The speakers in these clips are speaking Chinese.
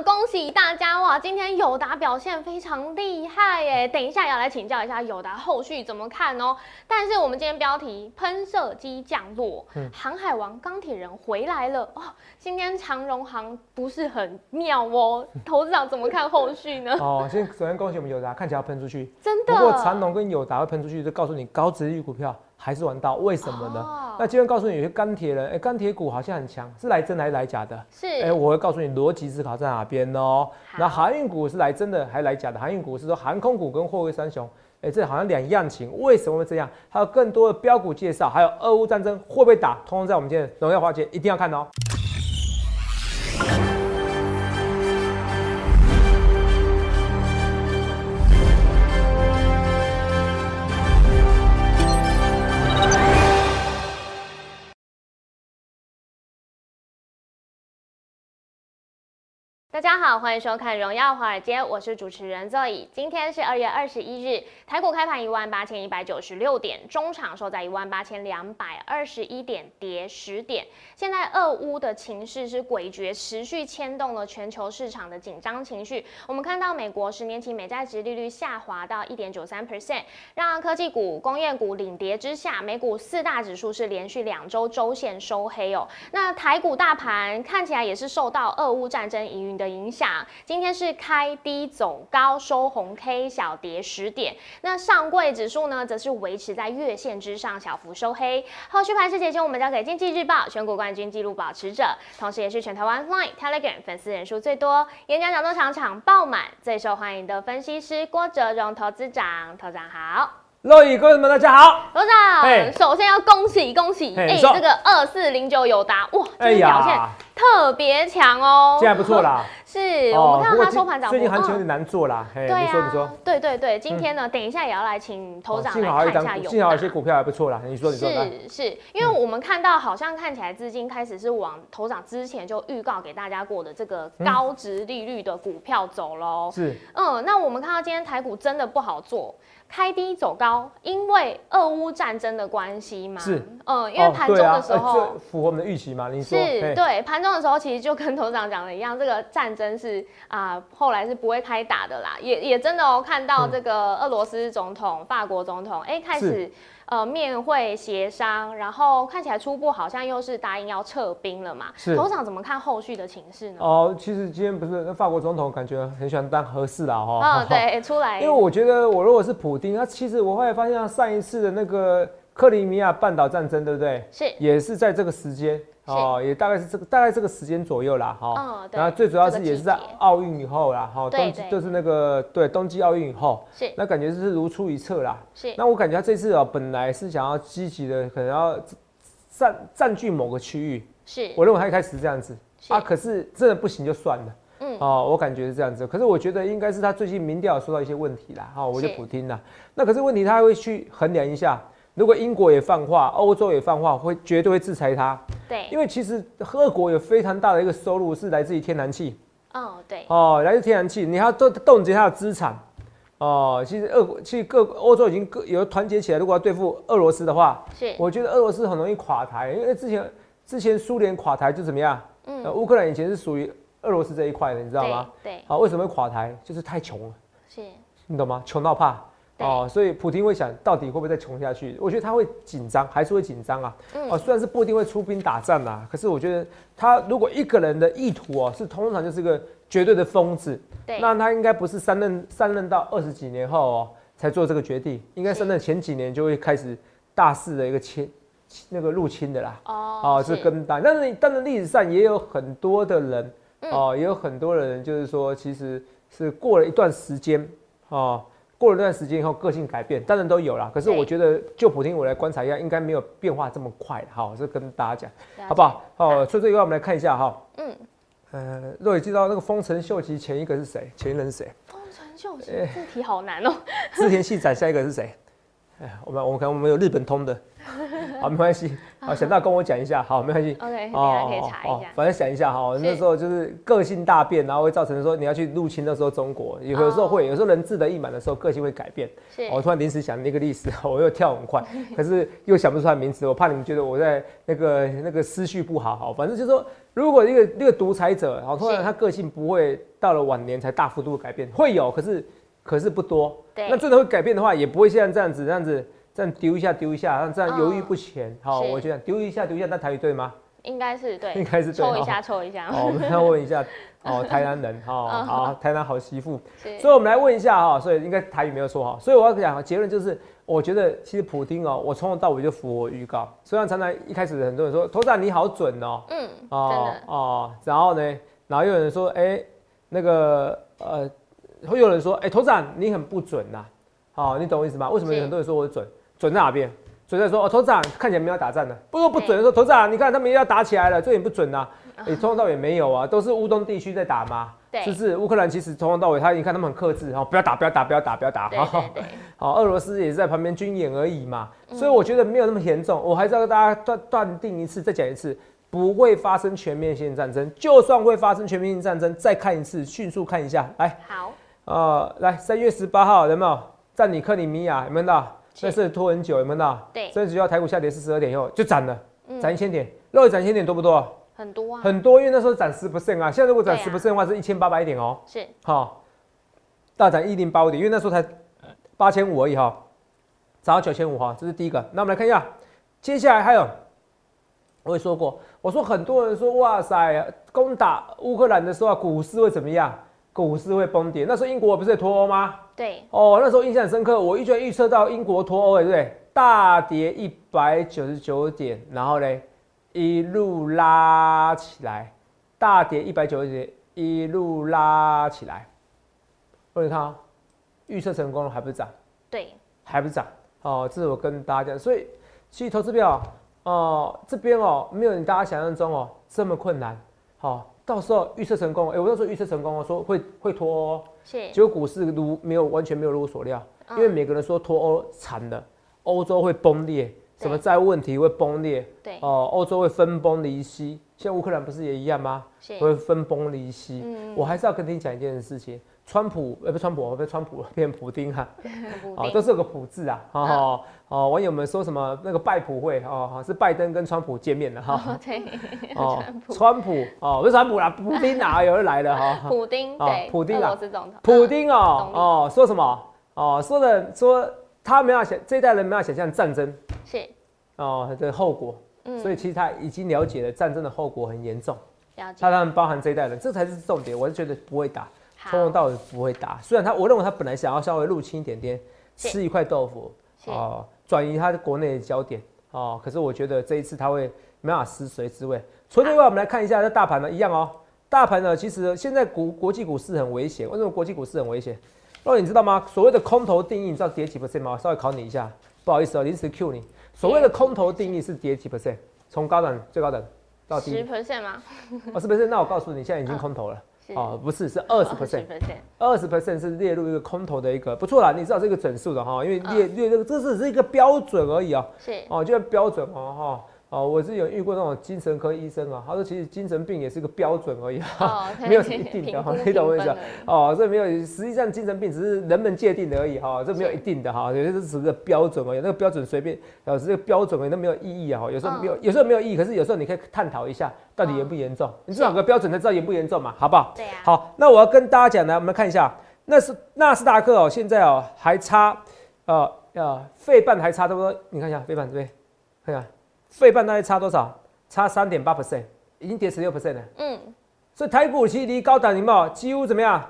场，恭喜大家哇！今天友达表现非常厉害耶，等一下也要来请教一下友达后续怎么看哦。但是我们今天标题喷射机降落，航海王钢铁人回来了哦。今天长荣航不是很妙哦，投资长怎么看后续呢？哦，先首先恭喜我们友达，看起来要喷出去，真的。不过长荣跟友达会喷出去，就告诉你高值率股票。还是玩到，为什么呢？那今天告诉你，有些钢铁人，哎，钢铁股好像很强，是来真还是来假的？是，哎，我会告诉你逻辑思考在哪边哦。那航运股是来真的还是来假的？航运股是说航空股跟货柜三雄，哎，这好像两样情，为什么会这样？还有更多的标股介绍，还有俄乌战争会不会打，通通在我们今天荣耀华姐一定要看哦。大家好，欢迎收看《荣耀华尔街》，我是主持人 Zoe。今天是二月二十一日，台股开盘一万八千一百九十六点，中场收在一万八千两百二十一点，跌十点。现在俄乌的情势是诡谲，持续牵动了全球市场的紧张情绪。我们看到美国十年期美债值利率下滑到一点九三 percent，让科技股、工业股领跌之下，美股四大指数是连续两周周线收黑哦。那台股大盘看起来也是受到俄乌战争疑云。的影响，今天是开低走高，收红 K，小跌十点。那上柜指数呢，则是维持在月线之上，小幅收黑。后续盘势解析，我们交给经济日报选股冠军纪录保持者，同时也是全台湾 Line、Telegram 粉丝人数最多、演讲讲座场场爆满、最受欢迎的分析师郭哲荣投资长，投长好。乐意，各位们，大家好。长，首先要恭喜恭喜，哎，这个二四零九友达，哇，今天表现特别强哦，现在不错啦。是我们看到它收盘涨，最近行情有点难做啦。对啊，你说你说，对对对，今天呢，等一下也要来请头长来看一下友达，幸好有些股票还不错啦。你说你说，是是，因为我们看到好像看起来资金开始是往头长之前就预告给大家过的这个高值利率的股票走喽。是，嗯，那我们看到今天台股真的不好做。开低走高，因为俄乌战争的关系嘛。是，嗯，因为盘中的时候符合我们的预期嘛。你说是对，盘中的时候其实就跟头长讲的一样，这个战争是啊，后来是不会开打的啦。也也真的哦，看到这个俄罗斯总统、法国总统，哎，开始。呃，面会协商，然后看起来初步好像又是答应要撤兵了嘛。是，董事长怎么看后续的情势呢？哦，其实今天不是法国总统感觉很喜欢当和事佬哈。嗯，对，出来。因为我觉得我如果是普丁，那其实我后来发现上一次的那个克里米亚半岛战争，对不对？是，也是在这个时间。哦，也大概是这个大概这个时间左右啦，哈，然后最主要是也是在奥运以后啦，哈，冬季就是那个对冬季奥运以后，是。那感觉就是如出一辙啦，是。那我感觉他这次啊，本来是想要积极的，可能要占占据某个区域，是。我认为他一开始是这样子。啊，可是真的不行就算了，嗯，哦，我感觉是这样子，可是我觉得应该是他最近民调受到一些问题啦，哈，我就补听了，那可是问题他会去衡量一下。如果英国也放话，欧洲也放话，会绝对会制裁他。对，因为其实俄国有非常大的一个收入是来自于天然气。哦，对。哦，来自天然气，你要冻冻结它的资产。哦，其实俄国其实各欧洲已经各有团结起来，如果要对付俄罗斯的话，是，我觉得俄罗斯很容易垮台，因为之前之前苏联垮台就怎么样？嗯，乌克兰以前是属于俄罗斯这一块的，你知道吗？对。啊，为什么会垮台？就是太穷了。是。你懂吗？穷到怕。哦，所以普京会想到底会不会再穷下去？我觉得他会紧张，还是会紧张啊。哦，虽然是不一定会出兵打仗啦，可是我觉得他如果一个人的意图哦，是通常就是个绝对的疯子。对，那他应该不是三任三任到二十几年后哦才做这个决定，应该三任前几年就会开始大肆的一个侵那个入侵的啦。哦，哦，是跟单，但是但是历史上也有很多的人哦，也有很多人就是说，其实是过了一段时间哦。过了那段时间以后，个性改变，当然都有啦。可是我觉得，就普听我来观察一下，应该没有变化这么快。好，这跟大家讲，好不好？好，所以这一块我们来看一下哈。嗯。呃，若雨知道那个丰臣秀吉前一个是谁？前一任是谁？丰臣秀吉，这题好难哦。织田信长下一个是谁？哎，我们我们看我们有日本通的。好，没关系。好，想到跟我讲一下，好，没关系。OK，哦，可以查一下。反正想一下哈，那时候就是个性大变，然后会造成说你要去入侵那时候中国，有时候会，有时候人志得意满的时候，个性会改变。我突然临时想那个历史，我又跳很快，可是又想不出来名词，我怕你们觉得我在那个那个思绪不好。好，反正就是说，如果一个一个独裁者，好，突然他个性不会到了晚年才大幅度改变，会有，可是可是不多。对。那真的会改变的话，也不会像这样子这样子。这样丢一下丢一下，这样犹豫不前。好，我觉得丢一下丢一下，那台语对吗？应该是对，应该是对。抽一下抽一下。好，我们要问一下 哦，台南人哈，好，台南好媳妇。所以，我们来问一下哈，所以应该台语没有说哈。所以我要讲结论就是，我觉得其实普丁哦，我从头到尾就符合预告。虽然常常一开始很多人说头长你好准哦，嗯，哦哦，然后呢，然后又有人说哎那个呃，会有人说哎头长你很不准呐，好，你懂我意思吗？为什么有很多人说我准？准在哪边？准在说哦，头长看起来没有打仗的，不说不准的说头长，你看他们要打起来了，这也不准呐。你从头到尾没有啊，都是乌东地区在打嘛。对，是不是？乌克兰其实从头到尾，他你看他们很克制，哈，不要打，不要打，不要打，不要打。好，好，俄罗斯也是在旁边军演而已嘛。所以我觉得没有那么严重。我还是要跟大家断断定一次，再讲一次，不会发生全面性战争。就算会发生全面性战争，再看一次，迅速看一下。来，好，呃，来三月十八号有没有占领克里米亚？有没有到？这是拖很久，有没有到？对，甚至要台股下跌四十二点以后就涨了，涨一千点，肉涨一千点多不多？很多啊，很多，因为那时候涨十不胜啊，现在如果涨十不胜的话，是一千八百点哦。是，好，大涨一零八五点，因为那时候才八千五而已哈，涨到九千五哈，这是第一个。那我们来看一下，接下来还有，我也说过，我说很多人说哇塞，攻打乌克兰的时候股市会怎么样？股市会崩跌，那时候英国不是脱欧吗？对，哦，那时候印象很深刻，我一直预测到英国脱欧，对不对？大跌一百九十九点，然后呢，一路拉起来，大跌一百九十点，一路拉起来。你看啊，预测成功了，还不是涨？对，还不是涨？哦，这是我跟大家讲，所以其实投资票哦，这边哦，没有你大家想象中哦这么困难，好。到时候预测成功，哎，我那时候预测成功我，说会会脱欧，是，结果股市如没有完全没有如我所料，因为每个人说脱欧惨的，欧洲会崩裂，什么债务问题会崩裂，对，哦，欧洲会分崩离析，像乌克兰不是也一样吗？会分崩离析，我还是要跟你讲一件事情。川普呃不川普，不川普变普丁 哈，哦都是有个普字啊，哦哦网友们说什么那个拜普会哦是拜登跟川普见面了哈，对 哦川普哦不是川普啦，普丁哪有人来了哈？普丁对普丁啊，普丁哦哦说什么哦说的说他没有想这一代人没有想象战争是哦的后果，所以其实他已经了解了战争的后果很严重，了解，他当然包含这一代人，这才是重点，我是觉得不会打。从头到尾不会打，虽然他，我认为他本来想要稍微入侵一点点，吃一块豆腐，哦，转移他的国内的焦点，哦，可是我觉得这一次他会没办法失谁之位。除了以外，我们来看一下这大盘呢，一样哦，大盘呢，其实现在股国际股市很危险，为什么国际股市很危险？那你知道吗？所谓的空头定义，你知道跌几 percent 吗？稍微考你一下，不好意思哦，临时 Q 你。所谓的空头定义是跌几 percent？从高等最高等到低十 percent 吗？哦，十 percent，那我告诉你，现在已经空头了。哦，不是，是二十 percent，二十 percent 是列入一个空头的一个不错啦，你知道这个整数的哈，因为列列这个这只是一个标准而已啊，是哦，就标准哦哈。哦，我是有遇过那种精神科医生啊，他说其实精神病也是个标准而已，没有一定的哈，你懂我意思？哦，这没有，实际上精神病只是人们界定的而已哈，这没有一定的哈，有些是只是个标准而已，那个标准随便，呃，这个标准而已，那没有意义啊哈，有时候没有，有时候没有意义，可是有时候你可以探讨一下到底严不严重，你至少个标准才知道严不严重嘛，好不好？对呀。好，那我要跟大家讲呢，我们看一下，那是纳斯达克哦，现在哦还差，呃呃，费半还差差不多？你看一下费半这边，看一下。费半大概差多少？差三点八 percent，已经跌十六 percent 了。嗯，所以台股其实离高档有没有几乎怎么样？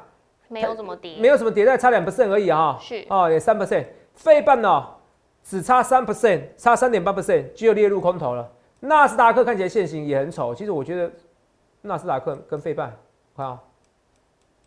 没有怎么跌，没有什么跌，在差两 percent 而已哈。是哦，也三 percent。费半呢，只差三 percent，差三点八 percent 就列入空头了。纳斯达克看起来线型也很丑，其实我觉得纳斯达克跟费半，看啊，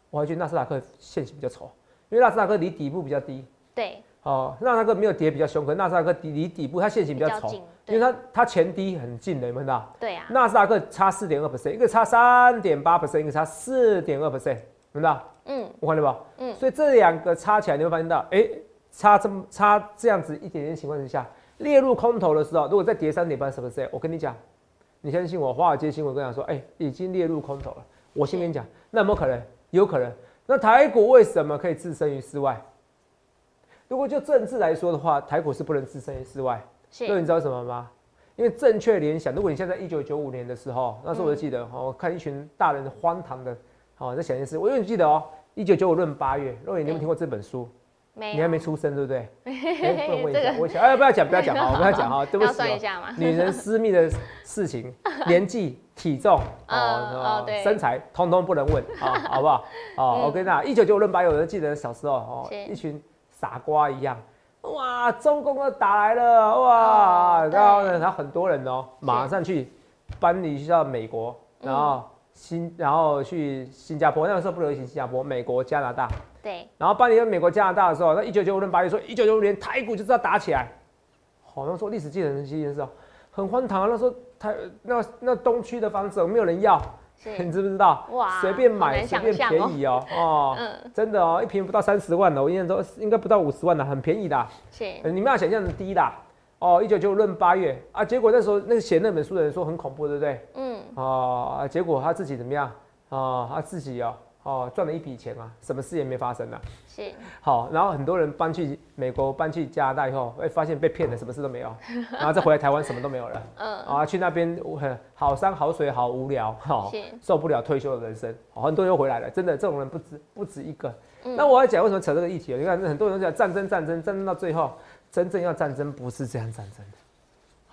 我还觉得纳斯达克线型比较丑，因为纳斯达克离底部比较低。对。哦，纳斯达克没有跌比较凶，可纳斯达克离离底部它线型比较丑。因为它它前低很近的，有没有看到？对啊。纳斯达克差四点二 percent，一个差三点八 percent，一个差四点二 percent，有没有？嗯。我看到不？嗯。所以这两个差起来，你会发现到，哎，差这么差这样子一点点情况之下，列入空头的时候，如果再跌三点八 percent，我跟你讲，你相信我，华尔街新闻跟我讲说，哎，已经列入空头了。我先跟你讲，那有没有可能？有可能。那台股为什么可以置身于世外？如果就政治来说的话，台股是不能置身于世外。是。那你知道什么吗？因为正确联想，如果你现在一九九五年的时候，那时候我就记得，我看一群大人荒唐的，哦，在想一件事，我永远记得哦，一九九五论八月，若雨，你有没有听过这本书？没，你还没出生，对不对？哎，不能问一下，我想，哎，不要讲，不要讲，好，不要讲哈，对不起。女人私密的事情，年纪、体重，哦，身材，通通不能问，好，好不好？哦，我跟你讲，一九九五论八月，我就记得小时候，哦，一群傻瓜一样。哇，中共都打来了，哇！然后呢，然后很多人哦，马上去搬离到美国，然后新，然后去新加坡。那个时候不流行新加坡，美国、加拿大。对。然后搬离到美国、加拿大的时候，那一九九五年八月说，一九九五年台股就知道打起来。好像说历史记人的这件事哦，很荒唐啊。那时候台那那东区的房子没有人要。你知不知道？哇，随便买随便便宜哦，哦，真的哦，一瓶不到三十万的，我印象中应该不到五十万的，很便宜的。是，你们要想象的低的哦。一九九五论八月啊，结果那时候那个写那本书的人说很恐怖，对不对？嗯。哦，结果他自己怎么样？哦，他自己哦。哦，赚了一笔钱啊，什么事也没发生啊。是。好，然后很多人搬去美国、搬去加拿大以后，哎，发现被骗了，什么事都没有，然后再回来台湾，什么都没有了。嗯。啊，去那边很好山好水好无聊，哈，受不了退休的人生，很多人又回来了。真的，这种人不止不止一个。那我要讲为什么扯这个议题啊？你看，很多人讲战争，战争，战争到最后，真正要战争不是这样战争的。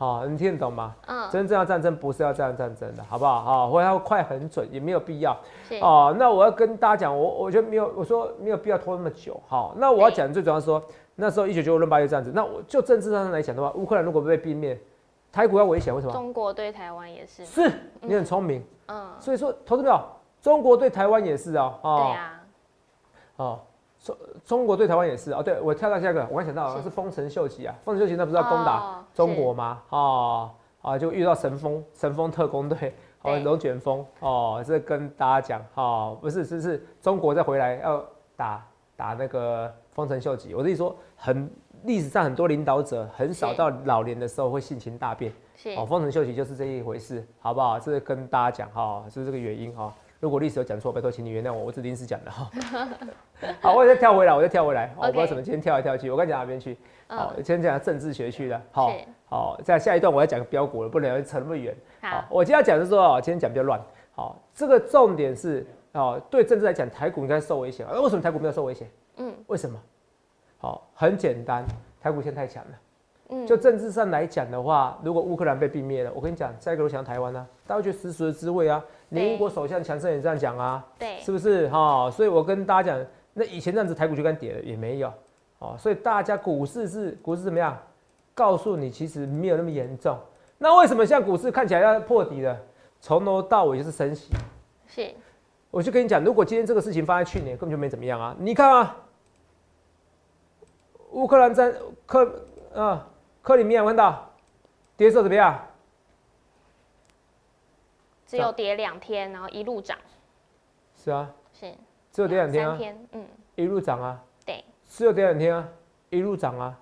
好，你听得懂吗？嗯，真正要战争不是要这样战争的，好不好？好，或要快很准，也没有必要。哦，那我要跟大家讲，我我觉得没有，我说没有必要拖那么久。好，那我要讲最主要说，那时候一九九五论八月这样子，那我就政治上来讲的话，乌克兰如果被兵灭，台股要危险，为什么？中国对台湾也是。是，你很聪明。嗯。所以说，投资票，中国对台湾也是啊。对啊。哦。中中国对台湾也是哦，对我跳到下一个，我刚想到是。丰臣秀吉啊，丰臣秀吉那不是要攻打中国吗？哦，啊，就遇到神风神风特工队哦，龙卷风哦，这跟大家讲哦，不是是是中国再回来要打打那个丰臣秀吉，我跟你说，很历史上很多领导者很少到老年的时候会性情大变，哦，丰臣秀吉就是这一回事，好不好？这是跟大家讲哈，是这个原因哈。如果历史有讲错，拜托请你原谅我，我是临时讲的哈。好，我再跳回来，我再跳回来。我不知道怎么今天跳来跳去，我刚讲哪边去？好，先讲政治学去的。好，好，在下一段我要讲标股了，不能扯那么远。好，我今天要讲的是说，今天讲比较乱。好，这个重点是哦，对政治来讲，台股应该受危险。那为什么台股没有受危险？嗯，为什么？好，很简单，台股现在太强了。就政治上来讲的话，如果乌克兰被并灭了，我跟你讲，下一个都想台湾呢，大家觉得实属的滋味啊。连英国首相强生也这样讲啊，对，是不是哈？所以我跟大家讲，那以前这样子台股就敢跌了，也没有，哦，所以大家股市是股市怎么样？告诉你，其实没有那么严重。那为什么像股市看起来要破底了？从头到尾就是升息。是，我就跟你讲，如果今天这个事情发生去年，根本就没怎么样啊。你看啊，乌克兰战克啊。克里米亚问到，跌色怎么样？只有跌两天，然后一路涨。是啊，是，只有跌两天啊，嗯，一路涨啊。对，只有跌两天啊，一路涨啊。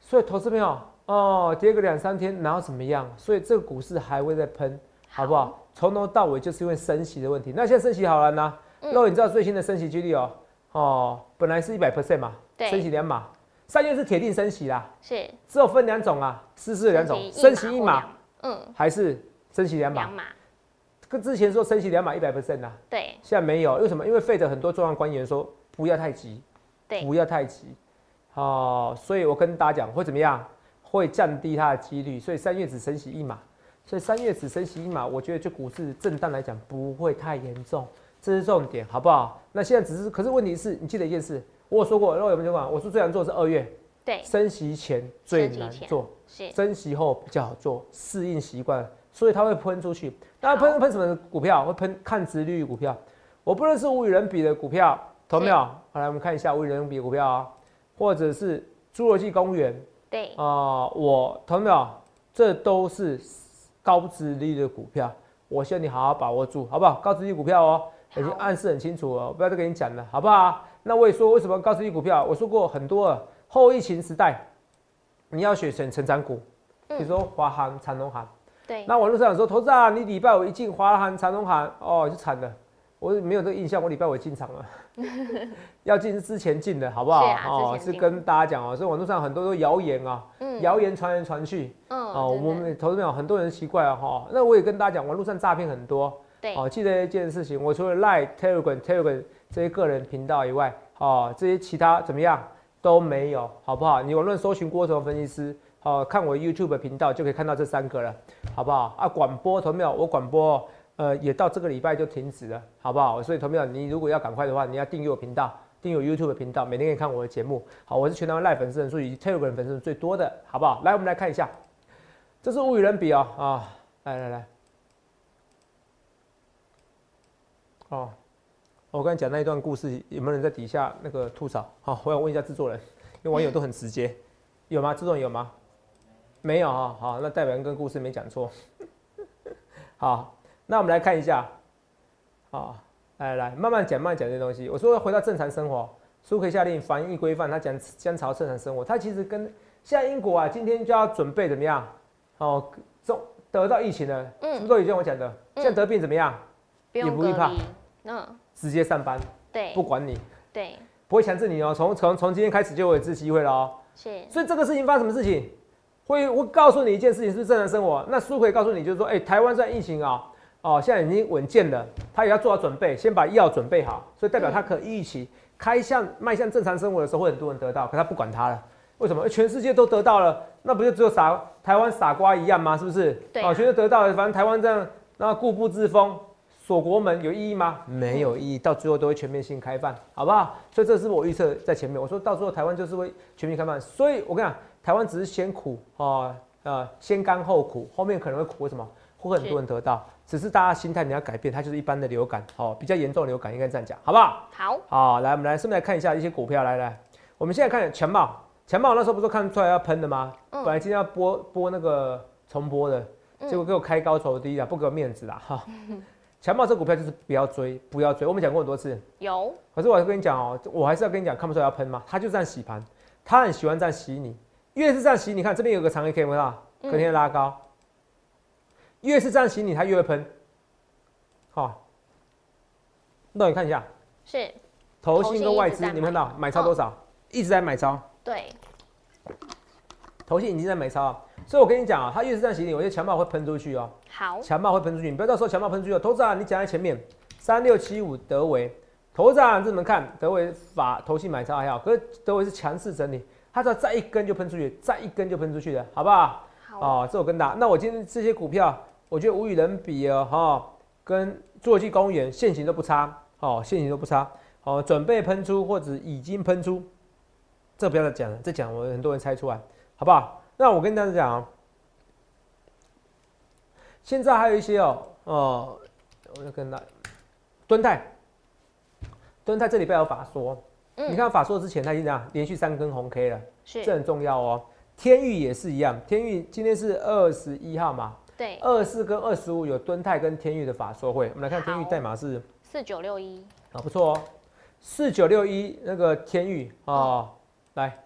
所以投资朋友哦，跌个两三天，然后怎么样？所以这个股市还会再喷，好不好？从头到尾就是因为升息的问题。那现在升息好了呢？那你知道最新的升息几率哦？哦，本来是一百 percent 嘛，升息两码。三月是铁定升息啦，是只有分两种啊，四是两种，升息一码，嗯，还是升息两码？两码，跟之前说升息两码一百 percent 啊，对，现在没有，为什么？因为费的很多重要官员说不要太急，对，不要太急，哦，所以我跟大家讲会怎么样？会降低它的几率，所以三月只升息一码，所以三月只升息一码，我觉得就股市震荡来讲不会太严重，这是重点，好不好？那现在只是，可是问题是你记得一件事。我说过，那我有没有讲？我说最难做是二月，对，升息前最难做，是升息后比较好做，适应习惯，所以它会喷出去。那喷喷什么股票？会喷看值率股票。我不论是无与伦比的股票，投没有？好，来我们看一下无与伦比的股票啊，或者是侏罗纪公园，对啊，我投没有？这都是高值率的股票，我希望你好好把握住，好不好？高值率股票哦，已经暗示很清楚了，我，不要再跟你讲了，好不好？那我也说，为什么告诉你股票？我说过很多了。后疫情时代，你要选选成长股，比如说华航、长隆航。对。那网络上有说，投资啊，你礼拜五一进华航、长隆航，哦，就惨了。我没有这个印象，我礼拜五进场了。要进是之前进的，好不好？哦，是跟大家讲哦，所以网络上很多都谣言啊，谣言传来传去。嗯。哦，我们投资朋友很多人奇怪啊，哈，那我也跟大家讲，网络上诈骗很多。对。哦，记得一件事情，我除了赖、Telegram、Telegram 这些个人频道以外，哦，这些其他怎么样都没有，好不好？你网络搜寻郭总分析师，哦，看我 YouTube 频道就可以看到这三个了，好不好？啊，广播投没有？我广播。呃，也到这个礼拜就停止了，好不好？所以，投票你如果要赶快的话，你要订阅我频道，订阅 YouTube 频道，每天可以看我的节目。好，我是全台湾赖粉丝人数以及 Telegram 粉丝最多的，好不好？来，我们来看一下，这是物与人比哦，啊，来来来，哦，我刚才讲那一段故事，有没有人在底下那个吐槽？好，我想问一下制作人，因为网友都很直接，有吗？制作人有吗？没有哈，好，那代表人跟故事没讲错，好。那我们来看一下，好，来来慢慢讲，慢慢讲这些东西。我说回到正常生活，苏可以下令防疫规范，他讲将朝正常生活。他其实跟现在英国啊，今天就要准备怎么样？哦，中得到疫情了，是不是都已经我讲的？现在得病怎么样？也不会怕，嗯，直接上班，对，不管你，对，不会强制你哦。从从从今天开始就有一次机会了哦。是，所以这个事情发生什么事情？会我告诉你一件事情，是不是正常生活？那苏可以告诉你，就是说，哎，台湾在疫情啊。哦，现在已经稳健了，他也要做好准备，先把药准备好，所以代表他可预期开向迈向正常生活的时候，会很多人得到，可他不管他了，为什么？全世界都得到了，那不就只有傻台湾傻瓜一样吗？是不是？对，哦，全都得到了，反正台湾这样，那固步自封，锁国门有意义吗？没有意义，到最后都会全面性开放，好不好？所以这是我预测在前面，我说到最后台湾就是会全面开放，所以我跟你讲，台湾只是先苦啊，呃，先甘后苦，后面可能会苦，为什么？会很多人得到。只是大家心态你要改变，它就是一般的流感，哦，比较严重的流感应该这样讲，好不好？好，好，来，我们来顺便来看一下一些股票，来来，我们现在看强茂，强茂那时候不是看出来要喷的吗？本来今天要播播那个重播的，结果给我开高走低啊，不给我面子啦，哈。强茂这股票就是不要追，不要追，我们讲过很多次。有。可是我跟你讲哦，我还是要跟你讲，看不出来要喷吗？他就这样洗盘，他很喜欢这样洗你，越是这样洗，你看这边有个长 A K，看到？隔天拉高。越是这样洗你，他越会喷。好，那你看一下，是投信跟外资，你们看到买超多少？一直在买超。对，投信已经在买超，所以我跟你讲啊，它越是这样洗你，我觉得强暴会喷出去哦。好，强暴会喷出去，你不要到时候强暴喷出去哦。投资啊，你讲在前面，三六七五德维，投资啊，这么看？德维法投信买超还好，可是德维是强势整理，它只要再一根就喷出去，再一根就喷出去的，好不好？好哦，这我跟大，那我今天这些股票。我觉得无与伦比哦，哈，跟坐骑公园现行都不差，哦，现行都不差，哦，准备喷出或者已经喷出，这不要再讲了，再讲我很多人猜出来，好不好？那我跟大家讲，现在还有一些哦，哦，我就跟大，敦泰，敦泰这礼拜有法说，你看法说之前他已经这样连续三根红 K 了，是，这很重要哦。天域也是一样，天域今天是二十一号嘛。对，二四跟二十五有敦泰跟天域的法说会，我们来看天域代码是。四九六一。啊，不错哦，四九六一那个天域啊，来，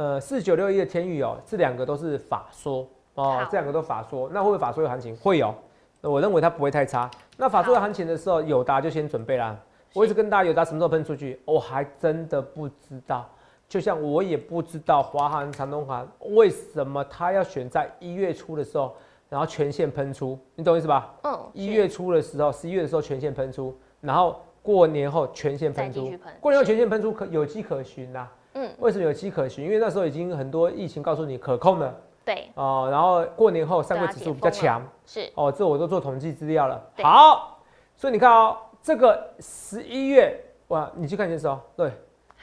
呃，四九六一的天域哦，这两个都是法说哦，这两个都法说，那会不会法说有行情？会有，我认为它不会太差。那法说有行情的时候，友达就先准备啦。我一直跟大家友达什么时候喷出去，我还真的不知道。就像我也不知道华航、长东航为什么它要选在一月初的时候。然后全线喷出，你懂意思吧？嗯。一月初的时候，十一月的时候全线喷出，然后过年后全线喷出。过年后全线喷出可有迹可循呐。嗯。为什么有机可循？因为那时候已经很多疫情告诉你可控了。对。哦，然后过年后三个指数比较强。是。哦，这我都做统计资料了。好。所以你看哦，这个十一月哇，你去看电视哦。对。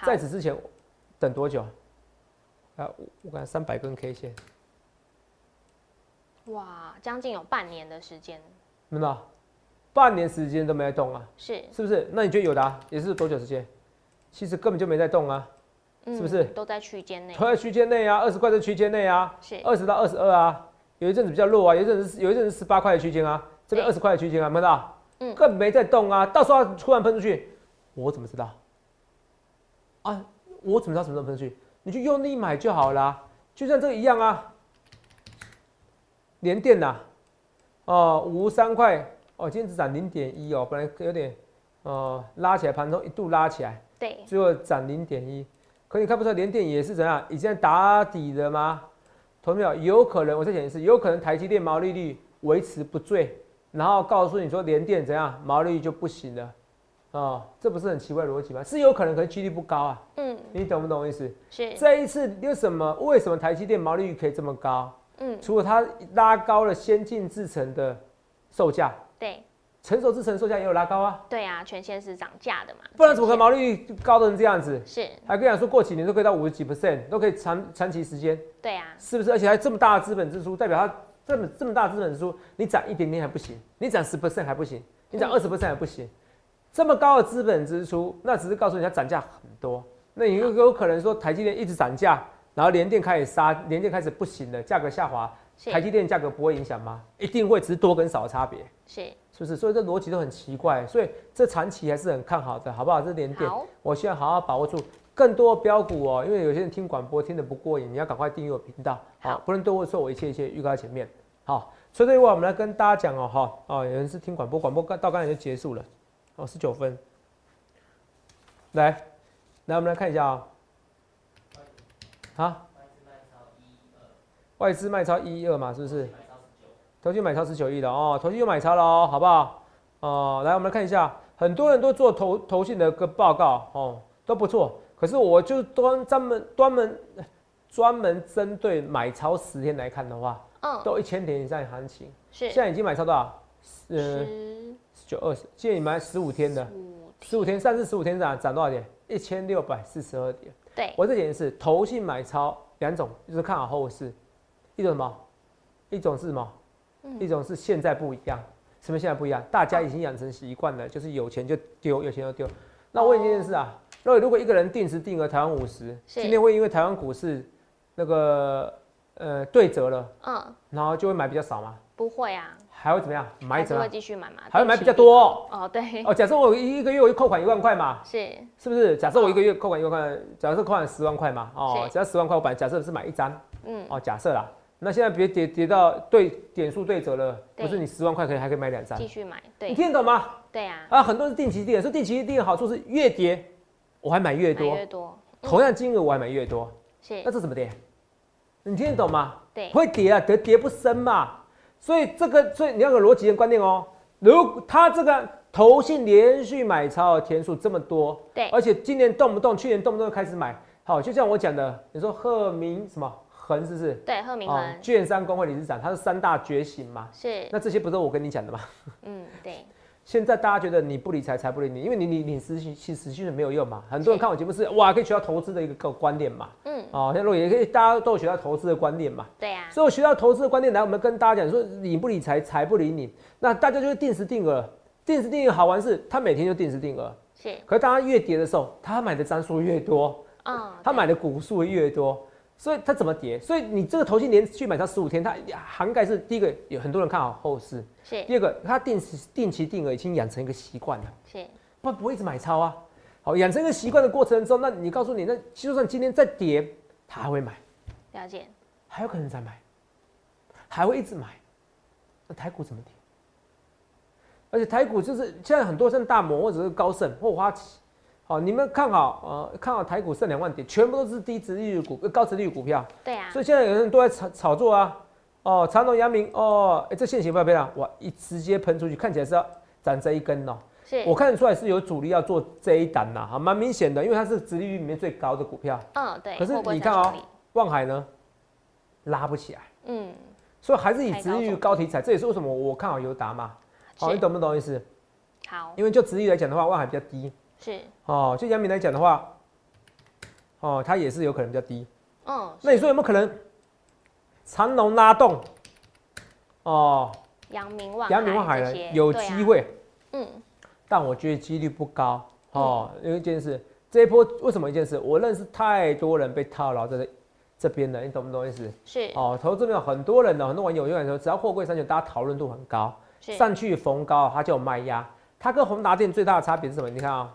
在此之前，等多久？啊，我看三百根 K 线。哇，将近有半年的时间，真的，半年时间都没在动啊？是，是不是？那你觉得有的也是多久时间？其实根本就没在动啊，是不是？都在区间内，都在区间内啊，二十块在区间内啊，是二十到二十二啊，有一阵子比较弱啊，有一阵子有一阵子十八块的区间啊，这边二十块的区间啊，看到？嗯，根本没在动啊，到时候突然喷出去，我怎么知道？啊，我怎么知道什么时候喷出去？你就用力买就好啦。就像这个一样啊，连电呐，哦，五三块，哦，今天只涨零点一哦，本来有点，呃，拉起来，盘中一度拉起来，对，最后涨零点一，可你看不出来连电也是怎样，已经打底了吗？同没有？有可能，我再讲一次，有可能台积电毛利率维持不坠，然后告诉你说连电怎样，毛利率就不行了。哦，这不是很奇怪逻辑吗？是有可能，可是几率不高啊。嗯，你懂不懂意思？是这一次为什么？为什么台积电毛利率可以这么高？嗯，除了它拉高了先进制程的售价，对，成熟之城售价也有拉高啊。对啊，全线是涨价的嘛，不然怎么可能毛利率高成这样子？是，还跟你说过几年都可以到五十几 percent，都可以长长期时间。对啊，是不是？而且还这么大的资本支出，代表它这么这么大资本支出，你涨一点点还不行，你涨十 percent 还不行，你涨二十 percent 还不行。这么高的资本支出，那只是告诉人家涨价很多。那你有有可能说台积电一直涨价，然后联电开始杀，联电开始不行了，价格下滑，台积电价格不会影响吗？一定会，只是多跟少的差别。是，是不是？所以这逻辑都很奇怪。所以这长期还是很看好的，好不好？这点点，我希望好好把握住更多标股哦。因为有些人听广播听得不过瘾，你要赶快订阅我频道。好，不能多说我一切一切预告在前面。好，所以这一话我们来跟大家讲哦，哈，哦，有人是听广播，广播到刚才就结束了。哦，十九分。来，来，我们来看一下啊。啊。外资卖超一二嘛，是不是？投信买超十九亿的哦，投信又买超了哦，好不好？哦，来，我们来看一下，很多人都做投投信的个报告哦，都不错。可是我就专专门专门专门针对买超十天来看的话，嗯，都一千点以上行情。是。现在已经买超多少？十。九二十，建议你买十五天的，十五天，上次十五天涨涨多少点？一千六百四十二点。对，我这点是投信买超两种，就是看好后市，一种什么？一种是什么？一种是现在不一样，什么现在不一样？大家已经养成习惯了，就是有钱就丢，有钱就丢。那我问一件事啊，如果如果一个人定时定额台湾五十，今天会因为台湾股市那个呃对折了，嗯，然后就会买比较少吗？不会啊。还会怎么样？买者会继续买嘛？还会买比较多哦。对哦，假设我一一个月我扣款一万块嘛，是是不是？假设我一个月扣款一万块，假设扣款十万块嘛，哦，只要十万块，我本来假设是买一张，嗯，哦，假设啦，那现在别跌跌到对点数对折了，不是你十万块可以还可以买两张，继续买，对，你听得懂吗？对呀，啊，很多人定期定，说定期定的好处是越跌我还买越多，越多，同样金额我还买越多，是，那这怎么跌？你听得懂吗？对，会跌啊，跌跌不深嘛。所以这个，所以你要有逻辑的观念哦。如他这个投信连续买超的天数这么多，对，而且今年动不动，去年动不动开始买，好，就像我讲的，你说鹤鸣什么恒是不是？对，贺明恒，券商工会理事长，他是三大觉醒嘛？是。那这些不是我跟你讲的吗？嗯，对。现在大家觉得你不理财，财不理你，因为你你你实习其实实习的没有用嘛。很多人看我节目是哇，可以学到投资的一个观念嘛。嗯。哦，像若也可以，大家都学到投资的观念嘛。对呀。所以我学到投资的观念来，我们跟大家讲说，你不理财，财不理你。那大家就是定时定额，定时定额好玩是，他每天就定时定额。是。可是大家越跌的时候，他买的张数越多。嗯。他买的股数越多。所以它怎么跌？所以你这个投信连续买它十五天，它涵盖是第一个有很多人看好后市，是第二个它定时定期定额已经养成一个习惯了，是不不会一直买超啊。好，养成一个习惯的过程中，那你告诉你，那就算今天再跌，他还会买，了解，还有可能再买，还会一直买。那台股怎么跌？而且台股就是现在很多像大摩或者是高盛或花旗。好，你们看好呃，看好台股剩两万点，全部都是低值利率股、高值利率股票。对啊。所以现在有人都在炒炒作啊，哦，长隆、阳明，哦，哎，这现形不要变啊，哇，一直接喷出去，看起来是要涨这一根哦。是。我看得出来是有主力要做这一档呐，哈，蛮明显的，因为它是值利率里面最高的股票。嗯，对。可是你看哦，望海呢，拉不起来。嗯。所以还是以值利率高题材，这也是为什么我看好友达嘛。好，你懂不懂意思？好。因为就值利率来讲的话，望海比较低。是哦，就杨明来讲的话，哦，它也是有可能比较低。嗯，那你说有没有可能长龙拉动？哦，阳明望阳明望海呢？有机会。嗯，但我觉得几率不高。哦，因为一件事，这一波为什么一件事？我认识太多人被套牢在这边了，你懂不懂意思？是哦，投资面有很多人呢，很多网友永远说，只要货柜三九，大家讨论度很高，上去逢高它就有卖压。它跟宏达电最大的差别是什么？你看啊。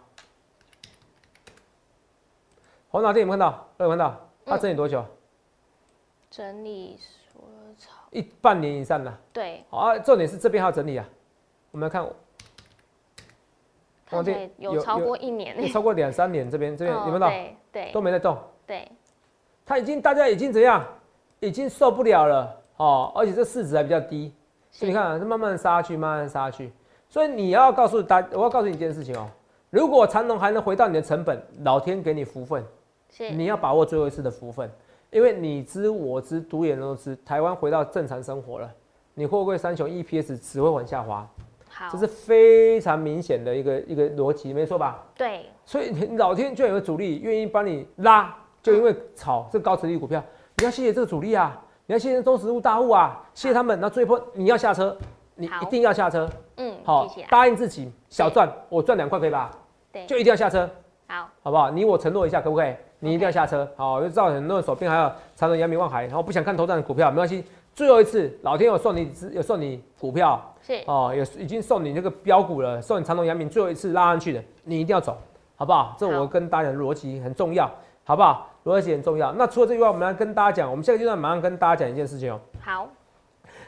宏达电有没有看到？有没有看到？它整理多久？整理说超一半年以上了。对，好啊，重点是这边还要整理啊。我们来看，看起来有超过一年，有超过两三年，这边这边有没有到？对对，都没在动。对，它已经大家已经怎样？已经受不了了哦，而且这市值还比较低，所以你看，是慢慢杀去，慢慢杀去。所以你要告诉大，我要告诉你一件事情哦，如果长隆还能回到你的成本，老天给你福分，是你要把握最后一次的福分，因为你知我知，独眼都知，台湾回到正常生活了，你货柜三雄 EPS 只会往下滑，好，这是非常明显的一个一个逻辑，没错吧？对，所以老天居然有主力愿意帮你拉，就因为炒这高值率股票。你要谢谢这个主力啊！你要谢谢中实物大户啊！谢谢他们。那最后你要下车，你一定要下车。嗯，好，答应自己小赚，我赚两块可以吧？对，就一定要下车。好，好不好？你我承诺一下，可不可以？你一定要下车。好，就造成很多人手边还有长隆、阳明、望海，然后不想看头涨的股票，没关系。最后一次，老天有送你，有送你股票，是哦，有已经送你这个标股了，送你长隆、阳明最后一次拉上去的，你一定要走，好不好？这我跟大家的逻辑很重要，好不好？逻辑很重要。那除了这句话，我们来跟大家讲，我们下个阶段马上跟大家讲一件事情哦。好，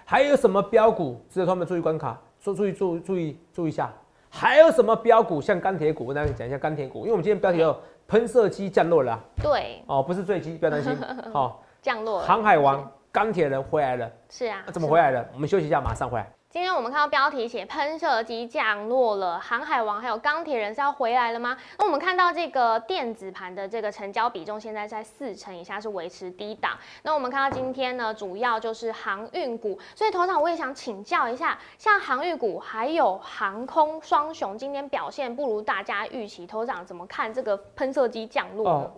还有什么标股值得他们注意关卡？说注意注注意注意一下。还有什么标股像钢铁股？我跟大家讲一下钢铁股，因为我们今天标题有喷射机降落了。对。哦，不是坠机，不要担心。好，降落。航海王钢铁人回来了。是啊。怎么回来了？我们休息一下，马上回来。今天我们看到标题写喷射机降落了，航海王还有钢铁人是要回来了吗？那我们看到这个电子盘的这个成交比重现在在四成以下，是维持低档。那我们看到今天呢，主要就是航运股，所以头场我也想请教一下，像航运股还有航空双雄，今天表现不如大家预期，头场怎么看这个喷射机降落？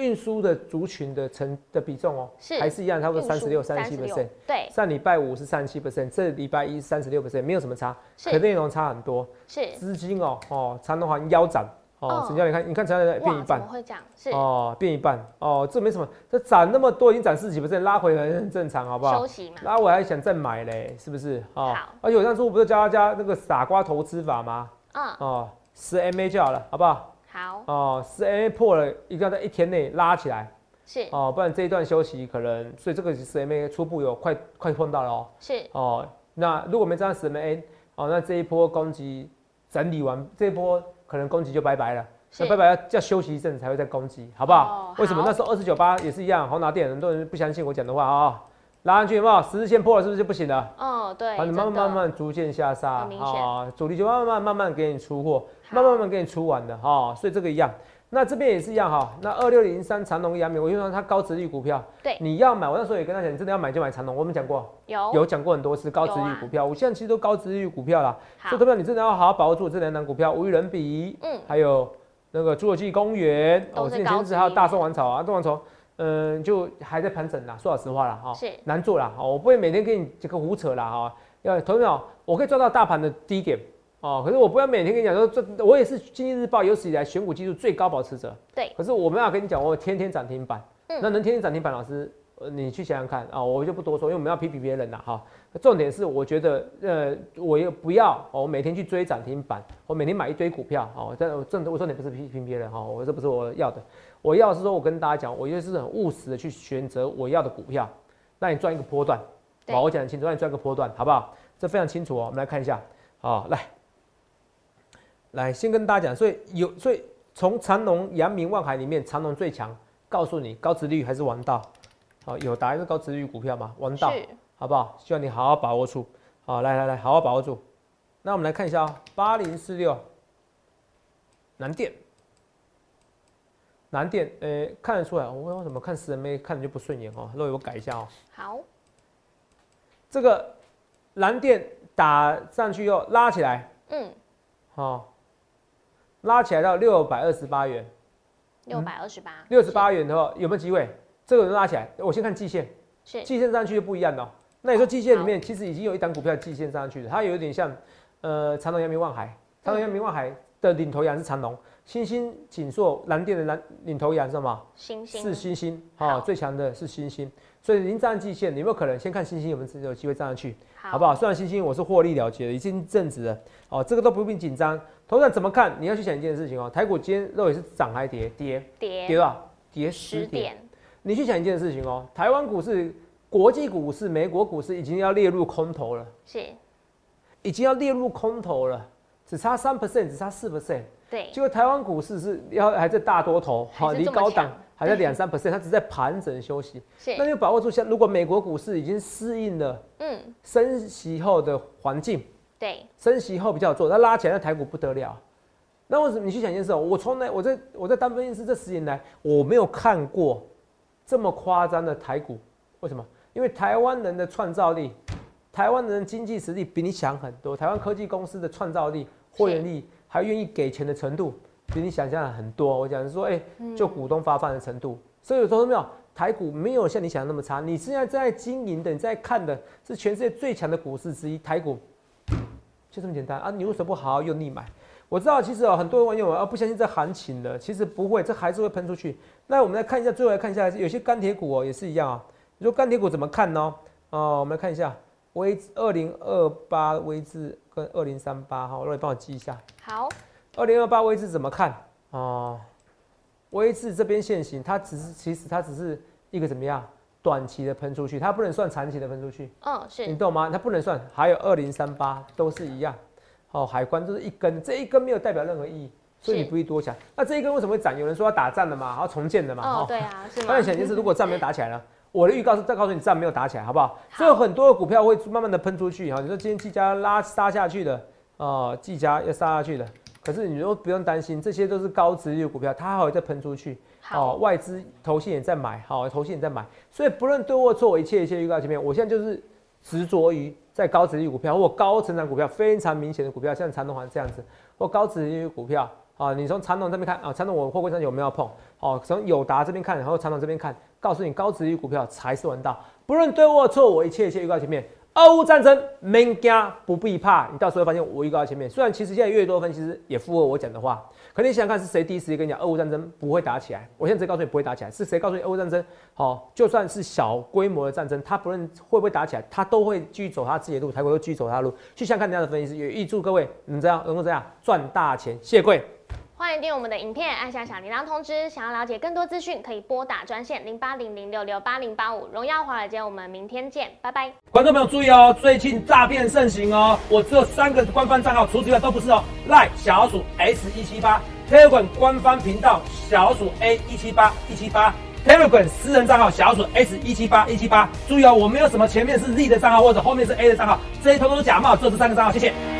运输的族群的成的比重哦，是还是一样，差不多三十六、三十七 percent。对，上礼拜五是三十七 percent，这礼拜一三十六 percent，没有什么差，可内容差很多。是资金哦哦，长隆环腰斩哦，成交你看，你看成交变一半，怎么会这样？是哦，变一半哦，这没什么，这涨那么多，已经涨四几 percent，拉回来很正常，好不好？休息嘛，拉回来还想再买嘞，是不是？哦，而且我上次不是教大家那个傻瓜投资法吗？嗯，哦，十 MA 就好了，好不好？好哦，十 MA 破了，一定要在一天内拉起来。是哦，不然这一段休息可能，所以这个十 MA 初步有快快碰到了哦。是哦，那如果没站十 MA，哦，那这一波攻击整理完，这一波可能攻击就拜拜了。那拜拜要要休息一阵才会再攻击，好不好？为什么那时候二十九八也是一样，好拿电很多人不相信我讲的话啊，拉上去有没有？十字线破了是不是就不行了？哦，对。反正慢慢慢慢逐渐下杀，啊，主力就慢慢慢慢给你出货，慢慢慢慢给你出完的哈，所以这个一样。那这边也是一样哈，那二六零三长隆、阳明，我就说它高值率股票，对，你要买，我那时候也跟他讲，你真的要买就买长隆，我们讲过，有有讲过很多次高值率股票，我现在其实都高值率股票啦，所以代表你真的要好好把握住这两档股票，无与伦比，嗯，还有那个侏罗纪公园，哦，之前是还有大宋王朝啊，大宋王朝，嗯，就还在盘整啦，说老实话啦，哈，是难做啦，哦，我不会每天跟你这个胡扯啦，哈，要同样，我可以抓到大盘的低点。哦，可是我不要每天跟你讲说，这我也是经济日报有史以来选股技术最高保持者。对。可是我没有跟你讲，我天天涨停板。嗯。那能天天涨停板，老师，你去想想看啊，我就不多说，因为我们要批评别人了哈。重点是，我觉得，呃，我也不要我，每天去追涨停板，我每天买一堆股票哦。这这我说你不是批评别人哈，我这不是我要的，我要是说我跟大家讲，我就是很务实的去选择我要的股票，那你赚一个波段。好，我讲的清楚，让你赚个波段，好不好？这非常清楚哦。我们来看一下，好，来。来，先跟大家讲，所以有，所以从长隆、阳明、万海里面，长隆最强。告诉你，高值率还是王道。好，有答案是高值率股票吗？王道，好不好？希望你好好把握住。好，来来来，好好把握住。那我们来看一下啊，八零四六，南电，南电，呃，看得出来，我为什么看十 M A 看着就不顺眼哦？那我改一下哦。好，这个蓝电打上去又拉起来，嗯，好。拉起来到六百二十八元，六百二十八，六十八元的话有没有机会？这个拉起来，我先看季线，是。季线上去就不一样了。那你说季线里面其实已经有一档股票季线上去的，它有点像呃长隆、阳明、望海，长隆、阳明、望海的领头羊是长隆，星星、锦硕、蓝电的蓝领头羊是什么？星星是星星，好，最强的是星星。所以您站季线，有没有可能先看星星有没有有机会站上去？好不好？虽然星星我是获利了结的，已经正直了，哦，这个都不必紧张。头上怎么看？你要去想一件事情哦。台股今天肉也是涨还跌？跌跌跌多少？跌十点。你去想一件事情哦，台湾股市、国际股市、美国股市已经要列入空头了，是，已经要列入空头了，只差三 percent，只差四 percent。对，结果台湾股市是要还在大多头，好离高档还在两三 percent，它只在盘整休息。是，那就把握住，像如果美国股市已经适应了，嗯，升息后的环境，对，升息后比较做，那拉起来，那台股不得了。那为什么你去想一件事？我从来我在我在单分析师这十年来，我没有看过这么夸张的台股。为什么？因为台湾人的创造力，台湾人的经济实力比你强很多。台湾科技公司的创造力、货源力，还愿意给钱的程度，比你想象的很多。我讲是说，哎，就股东发放的程度。所以有说没有？台股没有像你想的那么差。你现在在经营的，你在看的是全世界最强的股市之一，台股就这么简单啊！你为什么不好好用力买？我知道，其实哦，很多网友啊不相信这行情的，其实不会，这还是会喷出去。那我们来看一下，最后来看一下，有些钢铁股哦也是一样啊。你说钢铁股怎么看呢？哦，我们来看一下，微二零二八微智跟二零三八哈，罗你帮我记一下。好，二零二八微智怎么看哦，微智这边现行，它只是其实它只是一个怎么样短期的喷出去，它不能算长期的喷出去。嗯，是你懂吗？它不能算。还有二零三八都是一样。哦，海关就是一根，这一根没有代表任何意义，所以你不必多想。那这一根为什么会涨？有人说要打仗了嘛，要重建的嘛。哦，对啊，是吗？当然，想就是如果仗没有打起来了，我的预告是再告诉你仗没有打起来，好不好？所以很多的股票会慢慢的喷出去哈。你说今天季家拉杀下去的，哦，季家要杀下去的，可是你说不用担心，这些都是高值率股票，它还会再喷出去。哦，外资投信也在买，好，投信也在买，所以不论对或错，一切一切预告前面，我现在就是执着于。在高值率股票或高成长股票非常明显的股票，像长隆环这样子，或高值率股票啊，你从长隆这边看啊，长隆我货柜上有没有碰？哦，从友达这边看，然后长隆这边看，告诉你高值率股票才是王道，不论对或错，我一切一切预告前面。俄乌战争，没加不必怕，你到时候会发现我预告前面。虽然其实现在越多分析师也附和我讲的话，可你想想看是谁第一时间跟你讲俄乌战争不会打起来？我现在直接告诉你不会打起来，是谁告诉你俄乌战争？好，就算是小规模的战争，他不论会不会打起来，他都会继续走他自己的路，台股会继续走他的路。去想看人家的分析师，也预祝各位能这样能够这样赚大钱。谢谢各位。欢迎订阅我们的影片，按下小铃铛通知。想要了解更多资讯，可以拨打专线零八零零六六八零八五。荣耀华尔街，我们明天见，拜拜。观众朋友注意哦，最近诈骗盛行哦，我只有三个官方账号，除此之外都不是哦。赖小鼠 S 一七八，Telegram 官方频道小鼠 A 一七八一七八，Telegram 私人账号小鼠 S 一七八一七八。注意哦，我没有什么前面是 Z 的账号或者后面是 A 的账号，这些通通是假冒，只有这三个账号，谢谢。